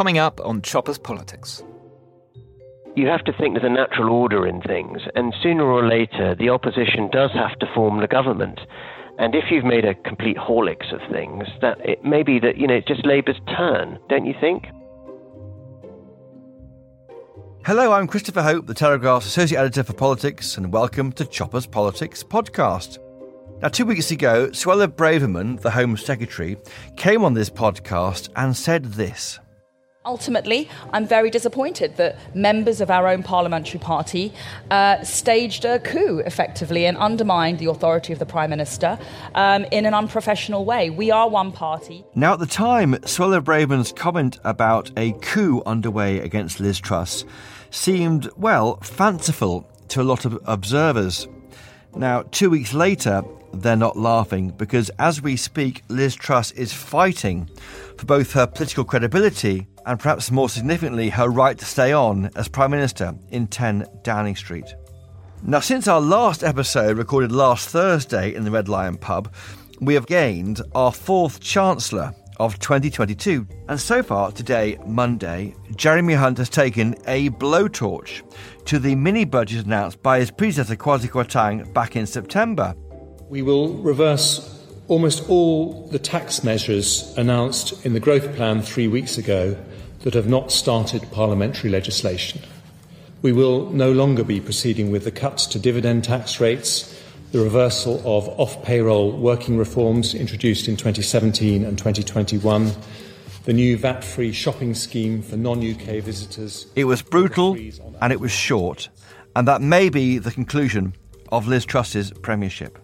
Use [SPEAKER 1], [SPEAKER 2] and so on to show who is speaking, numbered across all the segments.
[SPEAKER 1] Coming up on Choppers Politics.
[SPEAKER 2] You have to think there's a natural order in things, and sooner or later, the opposition does have to form the government. And if you've made a complete horlicks of things, that it may be that you know it's just Labour's turn, don't you think?
[SPEAKER 3] Hello, I'm Christopher Hope, the Telegraph's Associate Editor for Politics, and welcome to Choppers Politics podcast. Now, two weeks ago, Suella Braverman, the Home Secretary, came on this podcast and said this.
[SPEAKER 4] Ultimately, I'm very disappointed that members of our own parliamentary party uh, staged a coup effectively and undermined the authority of the Prime Minister um, in an unprofessional way. We are one party.
[SPEAKER 3] Now, at the time, Suella Braverman's comment about a coup underway against Liz Truss seemed, well, fanciful to a lot of observers. Now, two weeks later, they're not laughing because as we speak, Liz Truss is fighting for both her political credibility and perhaps more significantly, her right to stay on as Prime Minister in 10 Downing Street. Now, since our last episode recorded last Thursday in the Red Lion pub, we have gained our fourth Chancellor of 2022. And so far, today, Monday, Jeremy Hunt has taken a blowtorch to the mini budget announced by his predecessor Kwasi Kwarteng back in September.
[SPEAKER 5] We will reverse almost all the tax measures announced in the growth plan three weeks ago that have not started parliamentary legislation. We will no longer be proceeding with the cuts to dividend tax rates, the reversal of off payroll working reforms introduced in 2017 and 2021, the new VAT free shopping scheme for non UK visitors.
[SPEAKER 3] It was brutal and it was short, and that may be the conclusion of Liz Truss's premiership.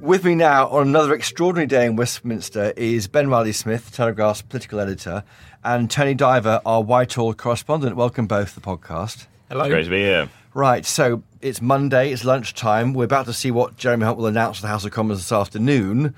[SPEAKER 3] With me now on another extraordinary day in Westminster is Ben Riley Smith, Telegraph's political editor, and Tony Diver, our Whitehall correspondent. Welcome both to the podcast.
[SPEAKER 6] Hello. It's great to be here.
[SPEAKER 3] Right, so it's Monday, it's lunchtime. We're about to see what Jeremy Hunt will announce to the House of Commons this afternoon.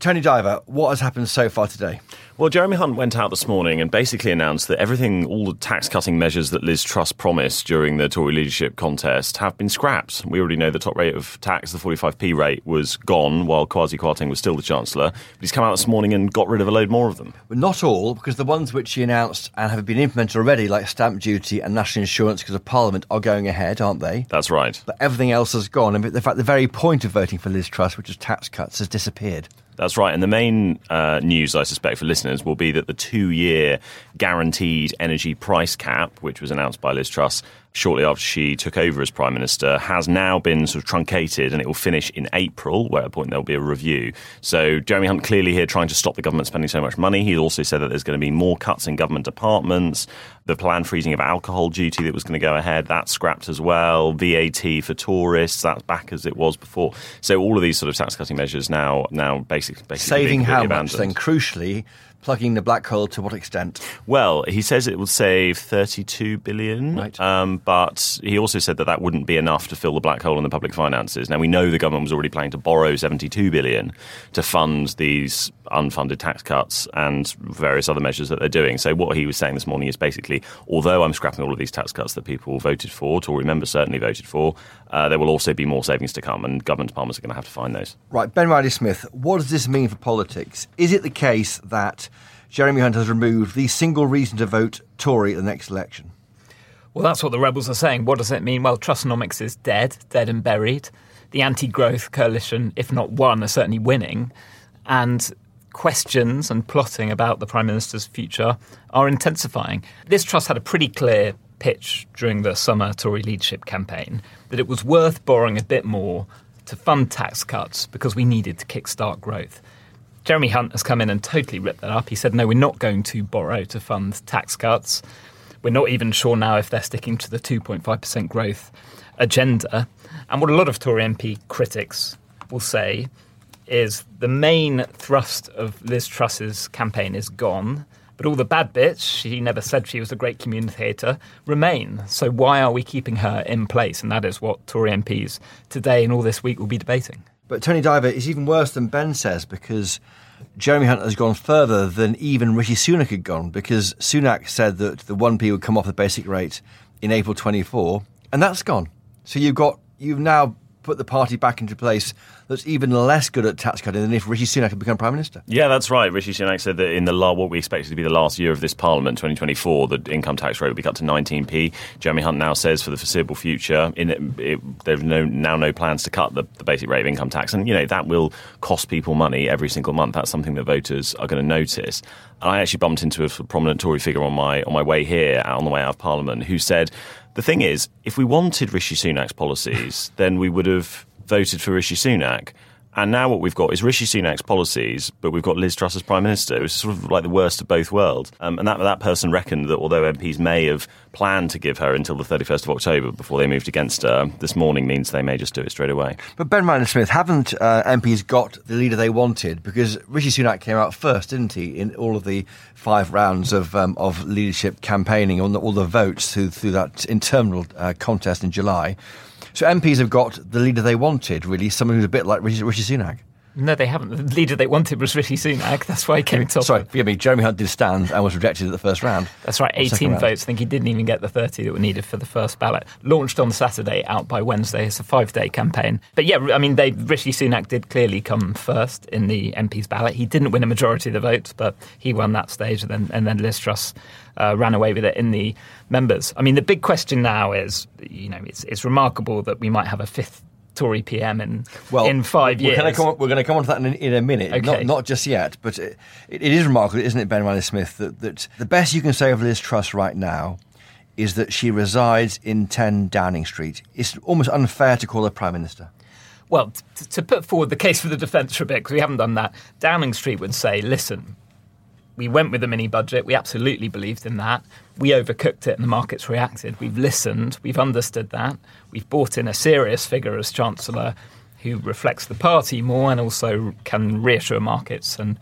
[SPEAKER 3] Tony Diver, what has happened so far today?
[SPEAKER 6] Well, Jeremy Hunt went out this morning and basically announced that everything, all the tax cutting measures that Liz Truss promised during the Tory leadership contest have been scrapped. We already know the top rate of tax, the 45p rate, was gone while Kwasi Kwarteng was still the Chancellor. But he's come out this morning and got rid of a load more of them.
[SPEAKER 3] But not all, because the ones which he announced and have been implemented already, like stamp duty and national insurance because of Parliament, are going ahead, aren't they?
[SPEAKER 6] That's right.
[SPEAKER 3] But everything else has gone. And in fact, the very point of voting for Liz Truss, which is tax cuts, has disappeared.
[SPEAKER 6] That's right. And the main uh, news, I suspect, for listeners will be that the two year guaranteed energy price cap, which was announced by Liz Truss shortly after she took over as Prime Minister, has now been sort of truncated and it will finish in April, where at a point there'll be a review. So Jeremy Hunt clearly here trying to stop the government spending so much money. He also said that there's going to be more cuts in government departments. The planned freezing of alcohol duty that was going to go ahead, that's scrapped as well. VAT for tourists, that's back as it was before. So all of these sort of tax cutting measures now now basically, basically
[SPEAKER 3] saving how
[SPEAKER 6] abandoned.
[SPEAKER 3] much then crucially plugging the black hole to what extent?
[SPEAKER 6] Well, he says it will save 32 billion,
[SPEAKER 3] right.
[SPEAKER 6] um, but he also said that that wouldn't be enough to fill the black hole in the public finances. Now we know the government was already planning to borrow 72 billion to fund these unfunded tax cuts and various other measures that they're doing. So what he was saying this morning is basically, although I'm scrapping all of these tax cuts that people voted for, Tory members certainly voted for, uh, there will also be more savings to come, and government departments are going to have to find those.
[SPEAKER 3] Right, Ben Riley Smith, what does this mean for politics? Is it the case that Jeremy Hunt has removed the single reason to vote Tory at the next election?
[SPEAKER 1] Well, that's what the rebels are saying. What does it mean? Well, Trussonomics is dead, dead and buried. the anti growth coalition, if not one, are certainly winning. And questions and plotting about the Prime Minister's future are intensifying. Liz Truss had a pretty clear pitch during the summer Tory leadership campaign that it was worth borrowing a bit more to fund tax cuts because we needed to kickstart growth. Jeremy Hunt has come in and totally ripped that up. He said, no, we're not going to borrow to fund tax cuts. We're not even sure now if they're sticking to the 2.5% growth agenda. And what a lot of Tory MP critics will say is the main thrust of Liz Truss's campaign is gone, but all the bad bits, she never said she was a great communicator, remain. So why are we keeping her in place? And that is what Tory MPs today and all this week will be debating.
[SPEAKER 3] But Tony Diver is even worse than Ben says because Jeremy Hunt has gone further than even Rishi Sunak had gone because Sunak said that the 1p would come off the basic rate in April 24 and that's gone. So you've got you've now put the party back into place that's even less good at tax cutting than if Rishi Sunak had become Prime Minister.
[SPEAKER 6] Yeah, that's right. Rishi Sunak said that in the la- what we expected to be the last year of this Parliament, 2024, the income tax rate will be cut to 19p. Jeremy Hunt now says for the foreseeable future, in it, it, there's no, now no plans to cut the, the, basic rate of income tax, and you know that will cost people money every single month. That's something that voters are going to notice. And I actually bumped into a prominent Tory figure on my on my way here, on the way out of Parliament, who said. The thing is, if we wanted Rishi Sunak's policies, then we would have voted for Rishi Sunak. And now what we've got is Rishi Sunak's policies, but we've got Liz Truss as Prime Minister. It's sort of like the worst of both worlds. Um, and that, that person reckoned that although MPs may have planned to give her until the 31st of October before they moved against her, this morning means they may just do it straight away.
[SPEAKER 3] But Ben Riley Smith, haven't uh, MPs got the leader they wanted? Because Rishi Sunak came out first, didn't he, in all of the five rounds of, um, of leadership campaigning, on all the votes through, through that interminable uh, contest in July. So MPs have got the leader they wanted, really, someone who's a bit like Rishi, Rishi Sunak.
[SPEAKER 1] No, they haven't. The leader they wanted was Rishi Sunak. That's why he came top.
[SPEAKER 3] Sorry, forgive me. Jeremy Hunt did stand and was rejected at the first round.
[SPEAKER 1] That's right, 18 votes. I think he didn't even get the 30 that were needed for the first ballot. Launched on Saturday, out by Wednesday. It's a five day campaign. But yeah, I mean, they, Rishi Sunak did clearly come first in the MP's ballot. He didn't win a majority of the votes, but he won that stage, and then, and then Liz Truss uh, ran away with it in the members. I mean, the big question now is, you know, it's, it's remarkable that we might have a fifth Tory PM in well, in 5
[SPEAKER 3] we're
[SPEAKER 1] years.
[SPEAKER 3] Come, we're going to come on to that in, in a minute.
[SPEAKER 1] Okay.
[SPEAKER 3] Not, not just yet, but it, it is remarkable, isn't it, Ben Riley Smith, that, that the best you can say of Liz Truss right now is that she resides in 10 Downing Street. It's almost unfair to call her Prime Minister.
[SPEAKER 1] Well, t- to put forward the case for the defence for a bit, because we haven't done that, Downing Street would say, listen, we went with a mini budget. We absolutely believed in that. We overcooked it and the markets reacted. We've listened. We've understood that. We've brought in a serious figure as Chancellor who reflects the party more and also can reassure markets and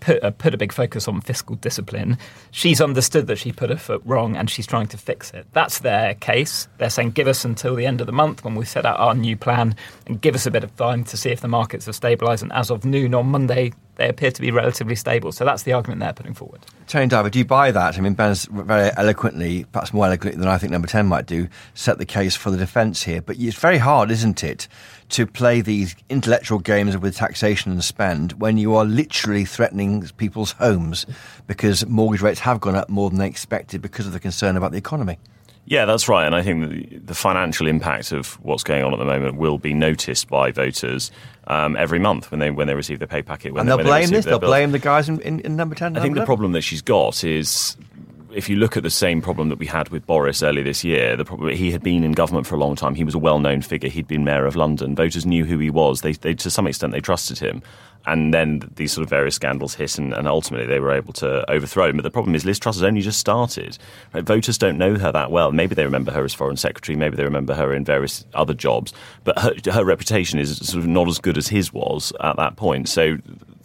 [SPEAKER 1] put, uh, put a big focus on fiscal discipline. She's understood that she put her foot wrong and she's trying to fix it. That's their case. They're saying, give us until the end of the month when we set out our new plan and give us a bit of time to see if the markets have stabilised. And as of noon on Monday, they appear to be relatively stable. So that's the argument they're putting forward.
[SPEAKER 3] Tony Diver, do you buy that? I mean, Ben's very eloquently, perhaps more eloquently than I think number 10 might do, set the case for the defence here. But it's very hard, isn't it, to play these intellectual games with taxation and spend when you are literally threatening people's homes because mortgage rates have gone up more than they expected because of the concern about the economy.
[SPEAKER 6] Yeah, that's right. And I think the, financial impact of what's going on at the moment will be noticed by voters um, every month when they when they receive their pay packet.
[SPEAKER 3] and they'll
[SPEAKER 6] they,
[SPEAKER 3] blame this. They'll
[SPEAKER 6] bills.
[SPEAKER 3] blame the guys in, in, in number ten.
[SPEAKER 6] I think the problem that she's got is if you look at the same problem that we had with Boris earlier this year, the problem he had been in government for a long time. He was a well-known figure. He'd been mayor of London. Voters knew who he was. They, they to some extent, they trusted him. And then these sort of various scandals hit, and, and, ultimately they were able to overthrow him. But the problem is, Liz Truss has only just started. Right? Voters don't know her that well. Maybe they remember her as foreign secretary. Maybe they remember her in various other jobs. But her, her reputation is sort of not as good as his was at that point. So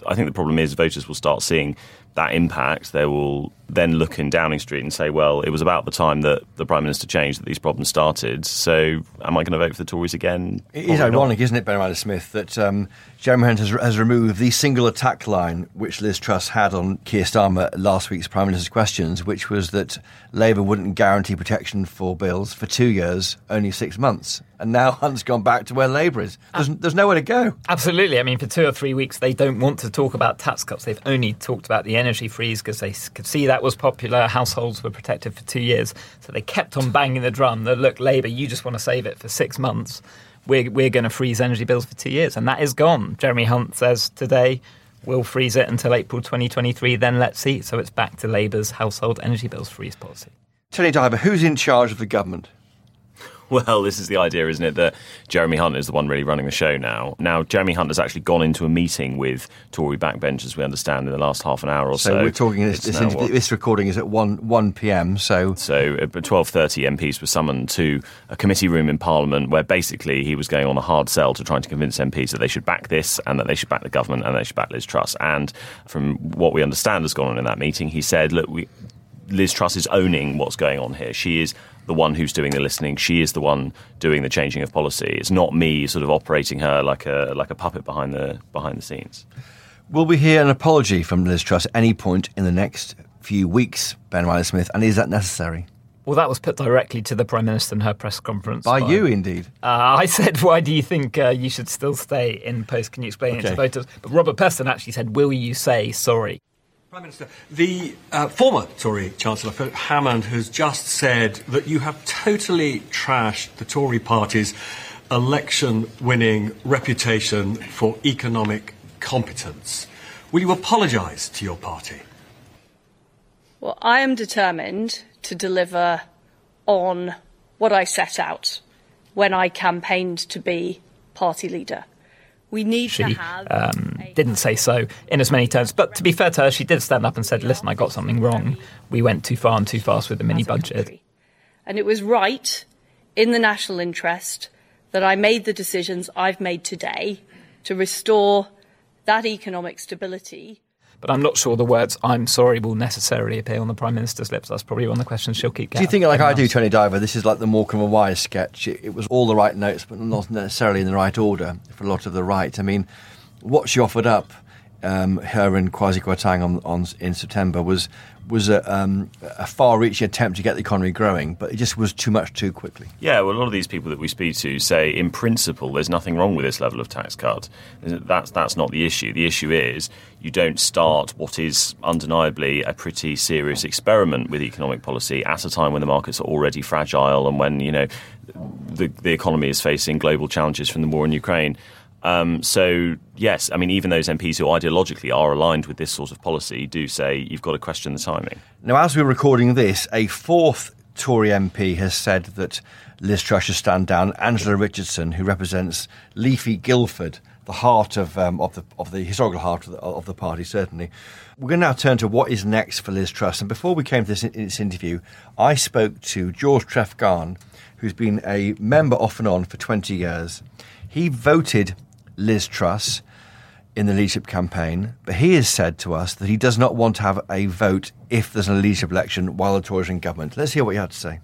[SPEAKER 6] I think the problem is voters will start seeing that impact, they will then look in Downing Street and say, well, it was about the time that the Prime Minister changed that these problems started. So am I going to vote for the Tories again?
[SPEAKER 3] It is ironic, not. isn't it, Ben Smith, that um, Jeremy Hunt has, has, removed the single attack line which Liz Truss had on Keir Starmer last week's Prime Minister's questions, which was that Labour wouldn't guarantee protection for bills for two years, only six months. And now Hunt's gone back to where Labour is. There's, there's nowhere to go.
[SPEAKER 1] Absolutely. I mean, for two or three weeks, they don't want to talk about tax cuts. They've only talked about the energy freeze because they could see that was popular. Households were protected for two years. So they kept on banging the drum that, look, Labour, you just want to save it for six months. we're, we're going to freeze energy bills for two years. And that is gone. Jeremy Hunt says today, we'll freeze it until April 2023, then let's see. So it's back to Labour's household energy bills freeze policy.
[SPEAKER 3] Tony Diver, who's in charge of the government?
[SPEAKER 6] Well, this is the idea, isn't it? That Jeremy Hunt is the one really running the show now. Now, Jeremy Hunt has actually gone into a meeting with Tory backbenchers, we understand, in the last half an hour or so.
[SPEAKER 3] So we're talking. This, this, this, recording is at one one p.m. So
[SPEAKER 6] so uh, at twelve thirty, MPs were summoned to a committee room in Parliament where basically he was going on a hard sell to trying to convince MPs that they should back this and that they should back the government and they should back Liz Truss. And from what we understand has gone on in that meeting, he said, "Look, we." Liz Truss is owning what's going on here. She is the one who's doing the listening. She is the one doing the changing of policy. It's not me sort of operating her like a like a puppet behind the behind the scenes.
[SPEAKER 3] Will we hear an apology from Liz Truss at any point in the next few weeks, Ben Riley Smith? And is that necessary?
[SPEAKER 1] Well, that was put directly to the Prime Minister in her press conference.
[SPEAKER 3] By, by you, indeed.
[SPEAKER 1] Uh, I said, Why do you think uh, you should still stay in post? Can you explain okay. it to voters? But Robert Peston actually said, Will you say sorry?
[SPEAKER 7] Prime Minister, the uh, former Tory Chancellor, Philip Hammond, has just said that you have totally trashed the Tory party's election winning reputation for economic competence. Will you apologise to your party?
[SPEAKER 8] Well, I am determined to deliver on what I set out when I campaigned to be party leader. We need
[SPEAKER 1] she,
[SPEAKER 8] to have.
[SPEAKER 1] Um, didn't say so in as many terms, but to be fair to her, she did stand up and said, "Listen, I got something wrong. We went too far and too fast with the mini budget."
[SPEAKER 8] And it was right, in the national interest, that I made the decisions I've made today to restore that economic stability
[SPEAKER 1] but I'm not sure the words "I'm sorry" will necessarily appear on the Prime Minister's lips. That's probably one of the questions she'll keep.
[SPEAKER 3] Do you think, like I do, Tony Diver, this is like the Morecambe and Wise sketch? It, it, was all the right notes, but not necessarily in the right order for a lot of the right. I mean, what she offered up, um, her and Kwasi Kwarteng on, on in September was was a, um, a far-reaching attempt to get the economy growing, but it just was too much too quickly.
[SPEAKER 6] Yeah, well, a lot of these people that we speak to say, in principle, there's nothing wrong with this level of tax cut. That's that's not the issue. The issue is you don't start what is undeniably a pretty serious experiment with economic policy at a time when the markets are already fragile and when you know the the economy is facing global challenges from the war in Ukraine. Um, so, yes, I mean, even those MPs who ideologically are aligned with this sort of policy do say you've got to question the timing.
[SPEAKER 3] Now, as we're recording this, a fourth Tory MP has said that Liz Truss should stand down. Angela Richardson, who represents leafy Guildford, the heart of, um, of, the, of the historical heart of the, of the, party, certainly. We're going to now turn to what is next for Liz Truss. And before we came to this, this interview, I spoke to George Trefgarne, who's been a member off and on for 20 years. He voted Liz Truss in the leadership campaign, but he has said to us that he does not want to have a vote if there's a leadership election while the Tories are in government. Let's hear what you had to say.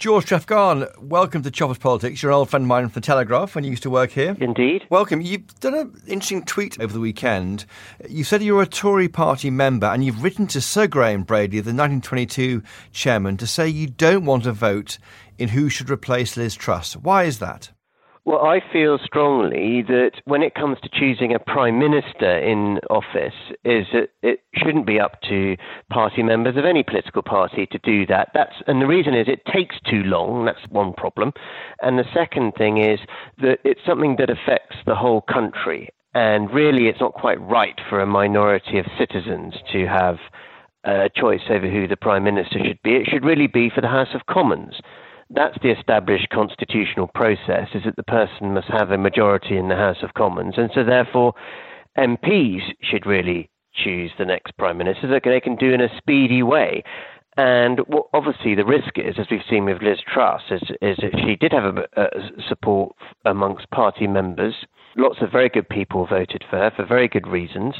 [SPEAKER 3] George Trefgarne, welcome to Choppers Politics. You're an old friend of mine from the Telegraph when you used to work here.
[SPEAKER 2] Indeed.
[SPEAKER 3] Welcome. You've done an interesting tweet over the weekend. You said you're a Tory party member and you've written to Sir Graham Brady, the 1922 chairman, to say you don't want a vote in who should replace Liz Truss. Why is that?
[SPEAKER 2] Well, I feel strongly that when it comes to choosing a prime minister in office, is that it shouldn't be up to party members of any political party to do that. That's and the reason is it takes too long. That's one problem, and the second thing is that it's something that affects the whole country, and really, it's not quite right for a minority of citizens to have a choice over who the prime minister should be. It should really be for the House of Commons that's the established constitutional process is that the person must have a majority in the House of Commons and so therefore MPs should really choose the next prime minister that they can do in a speedy way and obviously the risk is, as we've seen with Liz Truss, is, is that she did have a, a support amongst party members. Lots of very good people voted for her for very good reasons,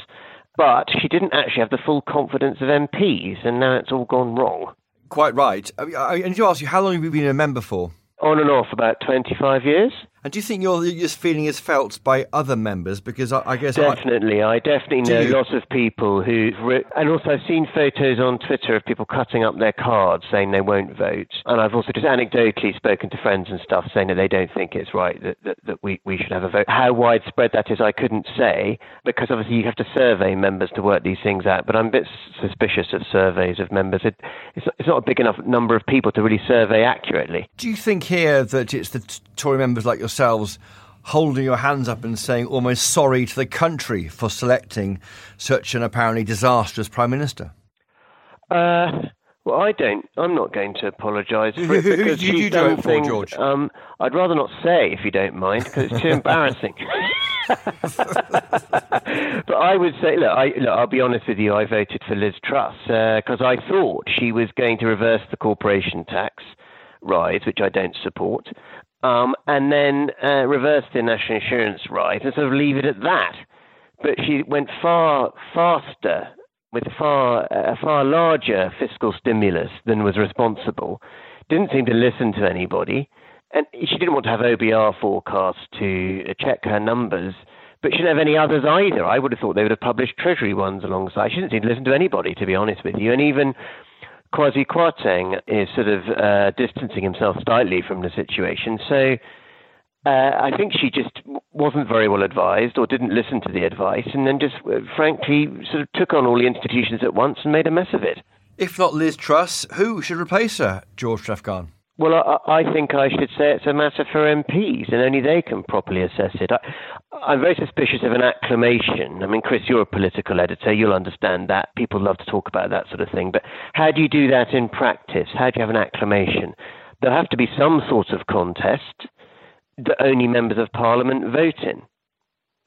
[SPEAKER 2] but she didn't actually have the full confidence of MPs, and now it's all gone wrong.
[SPEAKER 3] Quite right. I, mean, I need to ask you, how long have you been a member for?
[SPEAKER 2] On and off, about 25 years.
[SPEAKER 3] And do you think your this feeling is felt by other members? Because I, I guess
[SPEAKER 2] definitely,
[SPEAKER 3] I,
[SPEAKER 2] I definitely know you? lots of people who, and also I've seen photos on Twitter of people cutting up their cards saying they won't vote. And I've also just anecdotally spoken to friends and stuff saying that they don't think it's right that, that, that we, we should have a vote. How widespread that is, I couldn't say because obviously you have to survey members to work these things out. But I'm a bit suspicious of surveys of members. It, it's, it's not a big enough number of people to really survey accurately.
[SPEAKER 3] Do you think here that it's the Tory members like yourselves holding your hands up and saying almost sorry to the country for selecting such an apparently disastrous prime minister?
[SPEAKER 2] Uh, well, I don't. I'm not going to apologise for it
[SPEAKER 3] Who- who
[SPEAKER 2] because
[SPEAKER 3] did you do it for, George?
[SPEAKER 2] Um, I'd rather not say, if you don't mind, because it's too embarrassing. but I would say, look, I, look, I'll be honest with you. I voted for Liz Truss because I thought she was going to reverse the corporation tax rise, which I don't support, um, and then uh, reverse the national insurance rise and sort of leave it at that. But she went far faster with far a far larger fiscal stimulus than was responsible. Didn't seem to listen to anybody, and she didn't want to have OBR forecasts to uh, check her numbers. But she didn't have any others either. I would have thought they would have published Treasury ones alongside. She didn't seem to listen to anybody, to be honest with you. And even Kwasi Kwarteng is sort of uh, distancing himself slightly from the situation. So uh, I think she just wasn't very well advised or didn't listen to the advice and then just, uh, frankly, sort of took on all the institutions at once and made a mess of it.
[SPEAKER 3] If not Liz Truss, who should replace her, George Trefgarne?
[SPEAKER 2] Well, I, I think I should say it's a matter for MPs, and only they can properly assess it. I, I'm very suspicious of an acclamation. I mean, Chris, you're a political editor. You'll understand that. People love to talk about that sort of thing. But how do you do that in practice? How do you have an acclamation? There'll have to be some sort of contest that only members of Parliament vote in.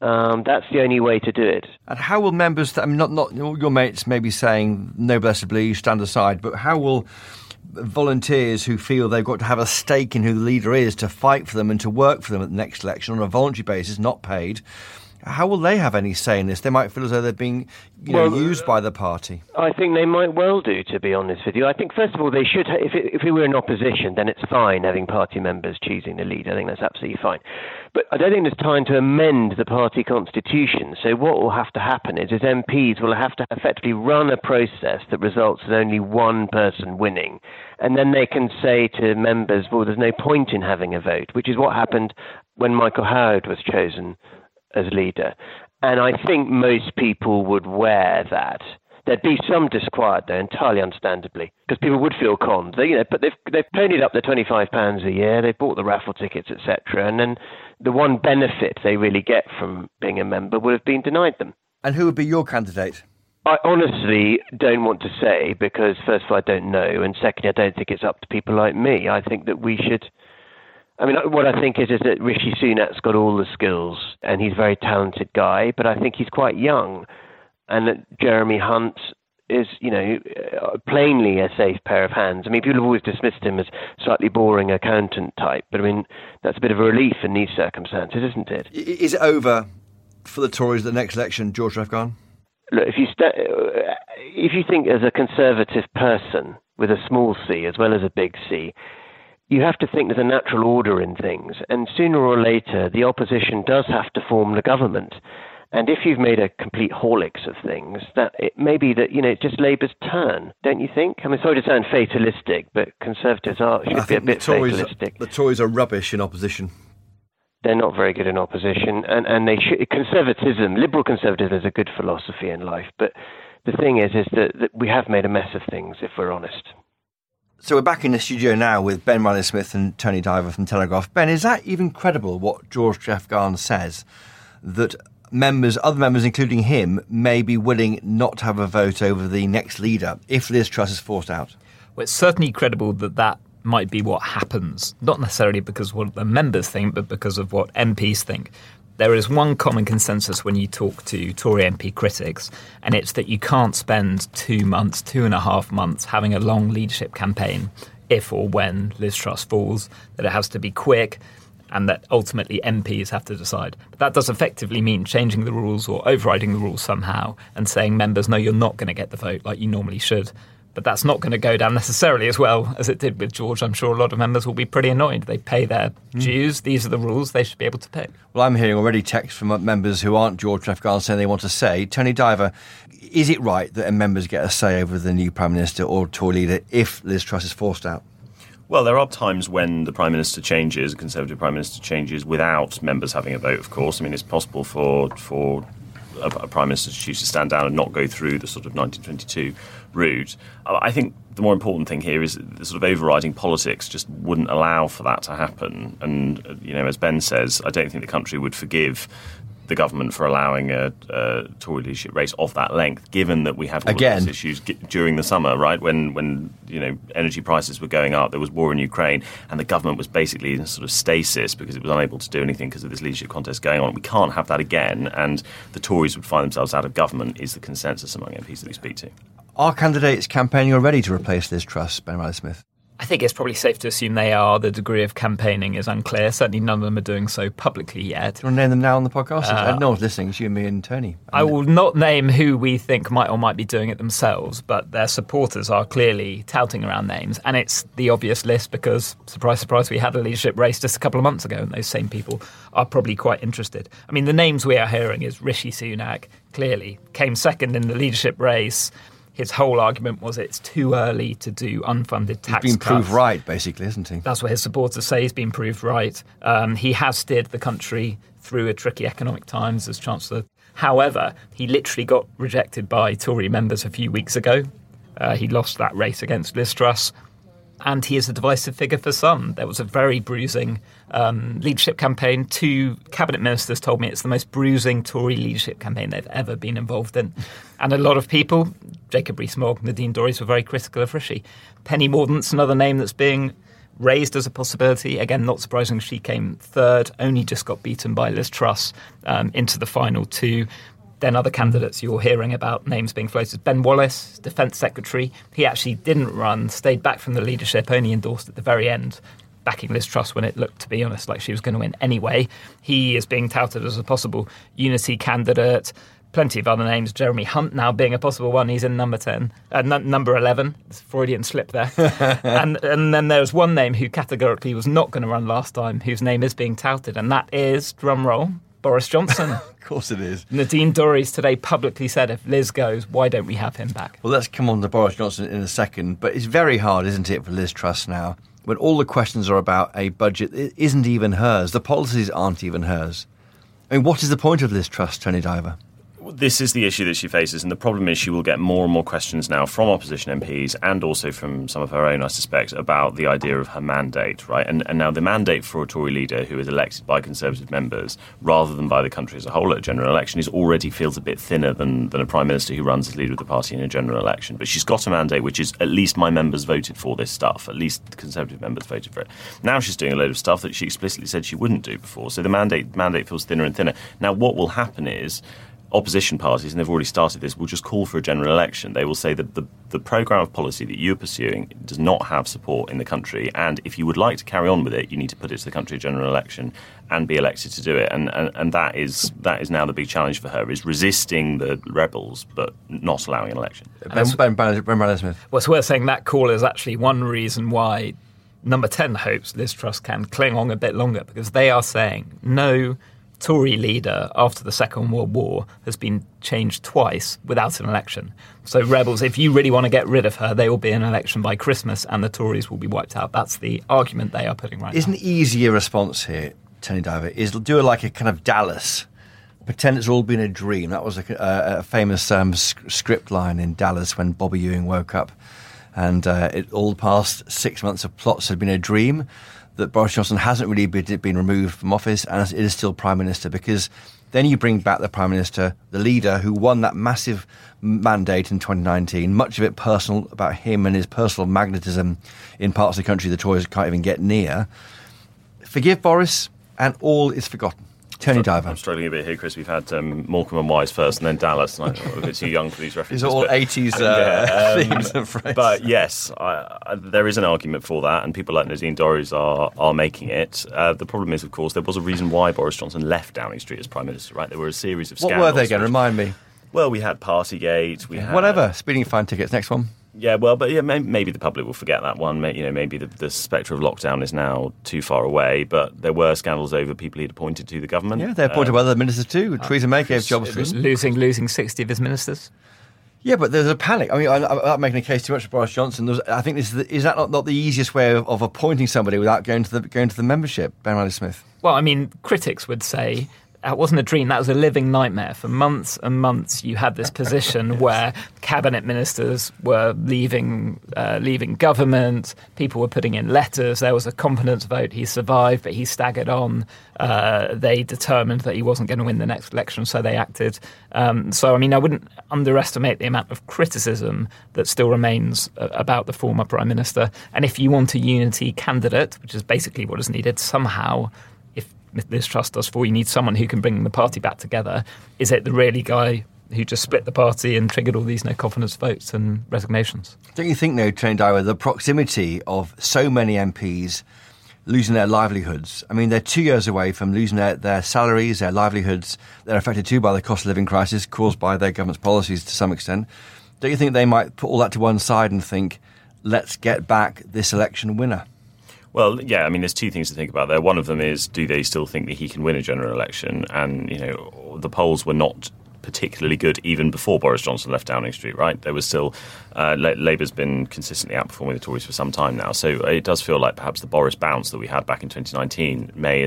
[SPEAKER 2] Um, that's the only way to do it.
[SPEAKER 3] And how will members, I mean, not, not your mates may be saying, no blessedly, stand aside, but how will volunteers who feel they've got to have a stake in who the leader is to fight for them and to work for them at the next election on a voluntary basis, not paid, how will they have any say in this? They might feel as though they're being you know, used by the uh, party.
[SPEAKER 2] I think they might well do, to be honest with you. I think, first of all, they should. If it, if we were in opposition, then it's fine having party members choosing the leader. I think that's absolutely fine. But I don't think there's time to amend the party constitution. So what will have to happen is, is MPs will have to effectively run a process that results in only one person winning, and then they can say to members, "Well, there's no point in having a vote," which is what happened when Michael Howard was chosen as leader. And I think most people would wear that. There'd be some disquiet there, entirely understandably, because people would feel conned. They, you know, but they've they've ponied up their twenty five pounds a year. They've bought the raffle tickets, etc. And then the one benefit they really get from being a member would have been denied them.
[SPEAKER 3] And who would be your candidate?
[SPEAKER 2] I honestly don't want to say because first of all I don't know, and secondly I don't think it's up to people like me. I think that we should. I mean, what I think is is that Rishi Sunak's got all the skills and he's a very talented guy, but I think he's quite young, and that Jeremy Hunt is, you know, uh, plainly a safe pair of hands. I mean, people have always dismissed him as slightly boring accountant type, but I mean that's a bit of a relief in these circumstances, isn't it?
[SPEAKER 3] Is it over for the Tories at the next election, George Trefgarne?
[SPEAKER 2] look, if you sta- uh, if you think as a conservative person with a small c as well as a big C, you have to think there's a natural order in things, and sooner or later the opposition does have to form the government. And if you've made a complete horlicks of things, that it may be that you know it's just Labour's turn, don't you think? I mean, sorry to sound fatalistic, but Conservatives are should
[SPEAKER 3] I
[SPEAKER 2] be a
[SPEAKER 3] think the
[SPEAKER 2] bit
[SPEAKER 3] Tories,
[SPEAKER 2] fatalistic
[SPEAKER 3] the Tories are rubbish in opposition.
[SPEAKER 2] they're not very good in opposition, and and they should, conservatism, liberal conservatism, is a good philosophy in life. But the thing is, is that, that we have made a mess of things, if we're honest.
[SPEAKER 3] So we're back in the studio now with Ben Riley Smith and Tony Diver from Telegraph. Ben, is that even credible what George Trefgarne says that members, other members, including him, may be willing not to have a vote over the next leader if Liz Truss is forced out?
[SPEAKER 1] Well, it's certainly credible that that might be what happens, not necessarily because what the members think, but because of what MPs think. There is one common consensus when you talk to Tory MP critics, and it's that you can't spend two months, two and a half months having a long leadership campaign if or when Liz Truss falls, that it has to be quick, and that ultimately MPs have to decide. But that does effectively mean changing the rules or overriding the rules somehow and saying members, no, you're not going to get the vote like you normally should. But that's not going to go down necessarily as well as it did with George. I'm sure a lot of members will be pretty annoyed. They pay their hmm. dues. These are the rules. They should be able to pick.
[SPEAKER 3] Well, I'm hearing already texts from members who aren't George Trefgarne saying they want to say, Tony Diver, is it right that members get a say over the new Prime Minister or Tory leader if Liz Truss is forced out?
[SPEAKER 6] Well, there are times when the Prime Minister changes, a Conservative Prime Minister changes without members having a vote, of course. I mean, it's possible for, for a, a prime minister to choose to stand down and not go through the sort of 1922 route. I think the more important thing here is the sort of overriding politics just wouldn't allow for that to happen. And, uh, you know, as Ben says, I don't think the country would forgive the government for allowing a, a, Tory leadership race of that length, given that we had all
[SPEAKER 3] Again.
[SPEAKER 6] these issues g- during the summer, right? When when you know energy prices were going up, there was war in Ukraine, and the government was basically in sort of stasis because it was unable to do anything because of this leadership contest going on. We can't have that again, and the Tories would find themselves out of government. Is the consensus among MPs that we speak to?
[SPEAKER 3] Are candidates campaigning already to replace Liz Truss, Ben Riley Smith?
[SPEAKER 1] I think it's probably safe to assume they are. The degree of campaigning is unclear. Certainly, none of them are doing so publicly yet.
[SPEAKER 3] Do you want to name them now on the podcast?
[SPEAKER 1] Uh,
[SPEAKER 3] no one's listening. It's you, me, and Tony.
[SPEAKER 1] I will not name who we think might or might be doing it themselves, but their supporters are clearly touting around names. And it's the obvious list because, surprise, surprise, we had a leadership race just a couple of months ago, and those same people are probably quite interested. I mean, the names we are hearing is Rishi Sunak, clearly, came second in the leadership race. His whole argument was it's too early to do unfunded tax
[SPEAKER 3] He's been
[SPEAKER 1] cuts.
[SPEAKER 3] proved right, basically, isn't he?
[SPEAKER 1] That's what his supporters say. He's been proved right. Um, he has steered the country through a tricky economic times as Chancellor. However, he literally got rejected by Tory members a few weeks ago. Uh, he lost that race against Liz Truss. And he is a divisive figure for some. There was a very bruising um, leadership campaign. Two cabinet ministers told me it's the most bruising Tory leadership campaign they've ever been involved in. And a lot of people, Jacob Rees-Mogg, Nadine Dorries, were very critical of Rishi. Penny Mordaunt's another name that's being raised as a possibility. Again, not surprising, she came third, only just got beaten by Liz Truss um, into the final two. Then other candidates you're hearing about names being floated. Ben Wallace, Defence Secretary, he actually didn't run, stayed back from the leadership, only endorsed at the very end, backing Liz Truss when it looked, to be honest, like she was going to win anyway. He is being touted as a possible unity candidate. Plenty of other names. Jeremy Hunt now being a possible one. He's in number 10, uh, n- number 11. It's a Freudian slip there. and, and then there's one name who categorically was not going to run last time, whose name is being touted, and that is, drumroll, Boris Johnson.
[SPEAKER 3] Of course it is.
[SPEAKER 1] Nadine Dorries today publicly said if Liz goes, why don't we have him back?
[SPEAKER 3] Well, let's come on to Boris Johnson in a second, but it's very hard, isn't it, for Liz Truss now, when all the questions are about a budget that isn't even hers. The policies aren't even hers. I mean, what is the point of Liz Truss, Tony Diver?
[SPEAKER 6] This is the issue that she faces, and the problem is she will get more and more questions now from opposition MPs and also from some of her own, I suspect, about the idea of her mandate, right? And, and now the mandate for a Tory leader who is elected by Conservative members rather than by the country as a whole at a general election is already feels a bit thinner than, than a Prime Minister who runs as leader of the party in a general election. But she's got a mandate which is at least my members voted for this stuff, at least Conservative members voted for it. Now she's doing a load of stuff that she explicitly said she wouldn't do before. So the mandate, mandate feels thinner and thinner. Now, what will happen is opposition parties, and they've already started this, will just call for a general election. They will say that the, the programme of policy that you're pursuing does not have support in the country, and if you would like to carry on with it, you need to put it to the country general election and be elected to do it. And, and, and that is that is now the big challenge for her, is resisting the rebels but not allowing an election.
[SPEAKER 3] Ben, ben, ben, ben Riley Smith.
[SPEAKER 1] Well, it's worth saying that call is actually one reason why number 10 hopes Liz Truss can cling on a bit longer because they are saying no Tory leader after the Second World War has been changed twice without an election. So, rebels, if you really want to get rid of her, there will be an election by Christmas and the Tories will be wiped out. That's the argument they are putting right now.
[SPEAKER 3] Isn't
[SPEAKER 1] now.
[SPEAKER 3] easier response here, Tony Diver, is do it like a kind of Dallas. Pretend it's all been a dream. That was a, a, a famous um, sc- script line in Dallas when Bobby Ewing woke up. And uh, it, all the past six months of plots had been a dream that Boris Johnson hasn't really been, been removed from office and it is still Prime Minister because then you bring back the Prime Minister, the leader who won that massive mandate in 2019, much of it personal about him and his personal magnetism in parts of the country the Tories can't even get near. Forgive Boris, and all is forgotten. Tony Diver.
[SPEAKER 6] I'm struggling a bit here, Chris. We've had um, Morecambe and Wise first, and then Dallas. And I'm a bit too young for these references.
[SPEAKER 3] These are all
[SPEAKER 6] but-
[SPEAKER 3] 80s uh,
[SPEAKER 6] Yeah, um,
[SPEAKER 3] themes and phrases.
[SPEAKER 6] But yes, I, I, there is an argument for that, and people like Nadine Dorries are are making it. Uh, the problem is, of course, there was a reason why Boris Johnson left Downing Street as Prime Minister, right? There were a series of
[SPEAKER 3] what
[SPEAKER 6] scandals.
[SPEAKER 3] were they again? Remind me.
[SPEAKER 6] Well, we had Partygate. We had
[SPEAKER 3] Whatever. Speeding fine tickets. Next one.
[SPEAKER 6] Yeah, well, but yeah, may- maybe the public will forget that one. May- You know, maybe the, the spectre of lockdown is now too far away. But there were scandals over people he'd appointed to the government.
[SPEAKER 3] Yeah, they're appointed by other ministers too. Uh, Theresa May gave jobs to them.
[SPEAKER 1] Losing, losing 60 of his ministers.
[SPEAKER 3] Yeah, but there's a panic. I mean, I'm I'm not making a case too much for Boris Johnson. There's, I think this is, the, is that not, not the easiest way of, of appointing somebody without going to the going to the membership? Ben Riley Smith.
[SPEAKER 1] Well, I mean, critics would say that wasn't a dream, that was a living nightmare. For months and months, you had this position yes. where cabinet ministers were leaving, uh, leaving government, people were putting in letters, there was a confidence vote. He survived, but he staggered on. Uh, they determined that he wasn't going to win the next election, so they acted. Um, so, I mean, I wouldn't underestimate the amount of criticism that still remains uh, about the former prime minister. And if you want a unity candidate, which is basically what is needed, somehow Liz Truss does for. You need someone who can bring the party back together. Is it the really guy who just split the party and triggered all these no confidence votes and resignations?
[SPEAKER 3] Don't you think, though, Diver, the proximity of so many MPs losing their livelihoods? I mean, they're two years away from losing their, their salaries, their livelihoods. They're affected too by the cost of living crisis caused by their government's policies to some extent. Don't you think they might put all that to one side and think, let's get back this election winner?
[SPEAKER 6] Well, yeah, I mean, there's two things to think about there. One of them is, do they still think that he can win a general election? And, you know, the polls were not particularly good even before Boris Johnson left Downing Street, right? There was still, uh, Labour's been consistently outperforming the Tories for some time now. So it does feel like perhaps the Boris bounce that we had back in 2019 may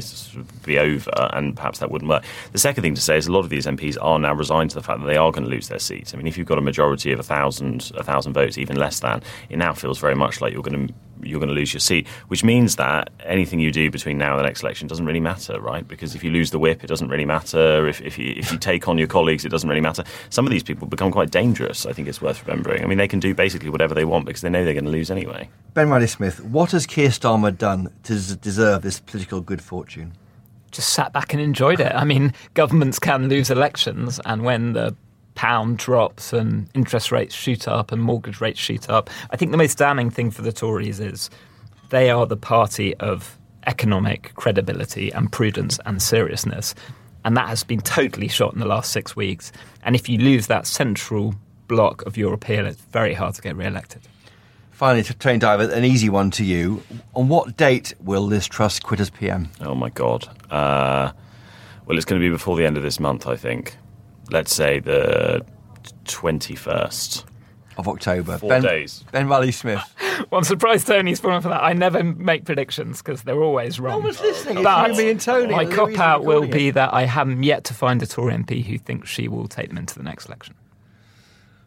[SPEAKER 6] be over and perhaps that wouldn't work. The second thing to say is a lot of these MPs are now resigned to the fact that they are going to lose their seats. I mean, if you've got a majority of a thousand, a thousand votes, even less than, it now feels very much like you're going to you're going to lose your seat, which means that anything you do between now and the next election doesn't really matter, right? Because if you lose the whip, it doesn't really matter. If, if, you, if you take on your colleagues, it doesn't really matter. Some of these people become quite dangerous, I think it's worth remembering. I mean, they can do basically whatever they want because they know they're going to lose anyway.
[SPEAKER 3] Ben Riley Smith, what has Keir Starmer done to deserve this political good fortune?
[SPEAKER 1] Just sat back and enjoyed it. I mean, governments can lose elections, and when the pound drops and interest rates shoot up and mortgage rates shoot up. I think the most damning thing for the Tories is they are the party of economic credibility and prudence and seriousness. And that has been totally shot in the last six weeks. And if you lose that central block of your appeal, it's very hard to get re elected.
[SPEAKER 3] Finally, to Tony Diver, an easy one to you. On what date will Liz Truss quit as PM?
[SPEAKER 6] Oh, my God. Uh, well, it's going to be before the end of this month, I think let's say the 21st
[SPEAKER 3] of October.
[SPEAKER 6] Four
[SPEAKER 3] ben,
[SPEAKER 6] days.
[SPEAKER 3] Ben Riley Smith.
[SPEAKER 1] well, I'm surprised Tony's fallen for that. I never make predictions because they're always wrong.
[SPEAKER 3] No one's listening.
[SPEAKER 1] But
[SPEAKER 3] it's me and Tony.
[SPEAKER 1] My cop out will be that I haven't yet to find a Tory MP who thinks she will take them into the next election.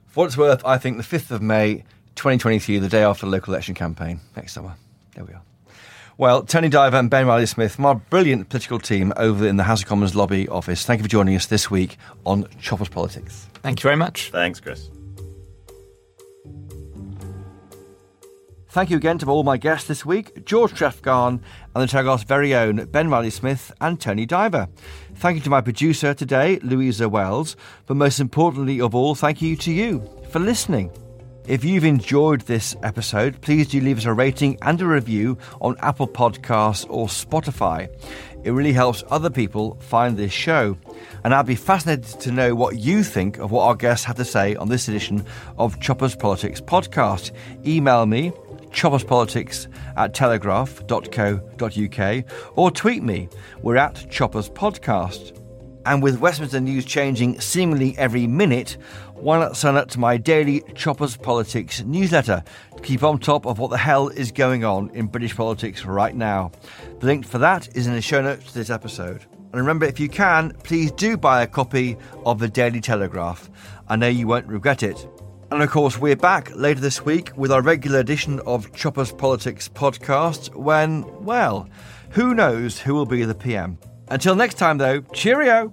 [SPEAKER 3] For what it's worth, I think the 5th of May, 2023, the day after the local election campaign, next summer. There we are. Well, Tony Diver and Ben Riley Smith my brilliant political team over in the House of Commons lobby office. Thank you for joining us this week on Choppers Politics.
[SPEAKER 1] Thank you very much.
[SPEAKER 6] Thanks, Chris.
[SPEAKER 3] Thank you again to all my guests this week George Trefgarne and the Telegraph's very own Ben Riley Smith and Tony Diver. Thank you to my producer today, Louisa Wells, but most importantly of all, thank you to you for listening. If you've enjoyed this episode, please do leave us a rating and a review on Apple Podcasts or Spotify. It really helps other people find this show. And I'd be fascinated to know what you think of what our guests had to say on this edition of Choppers Politics podcast. Email me, chopperspolitics at telegraph.co.uk, or tweet me. We're at Choppers Podcast. And with Westminster News changing seemingly every minute, why not sign up to my daily Choppers Politics newsletter to keep on top of what the hell is going on in British politics right now? The link for that is in the show notes to this episode. And remember, if you can, please do buy a copy of the Daily Telegraph. I know you won't regret it. And of course, we're back later this week with our regular edition of Choppers Politics podcast when, well, who knows who will be the PM. Until next time, though, cheerio!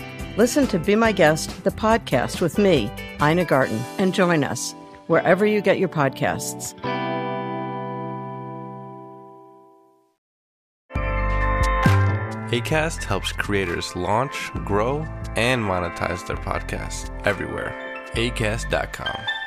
[SPEAKER 9] Listen to Be My Guest, the podcast with me, Ina Garten, and join us wherever you get your podcasts.
[SPEAKER 10] ACAST helps creators launch, grow, and monetize their podcasts everywhere. ACAST.com.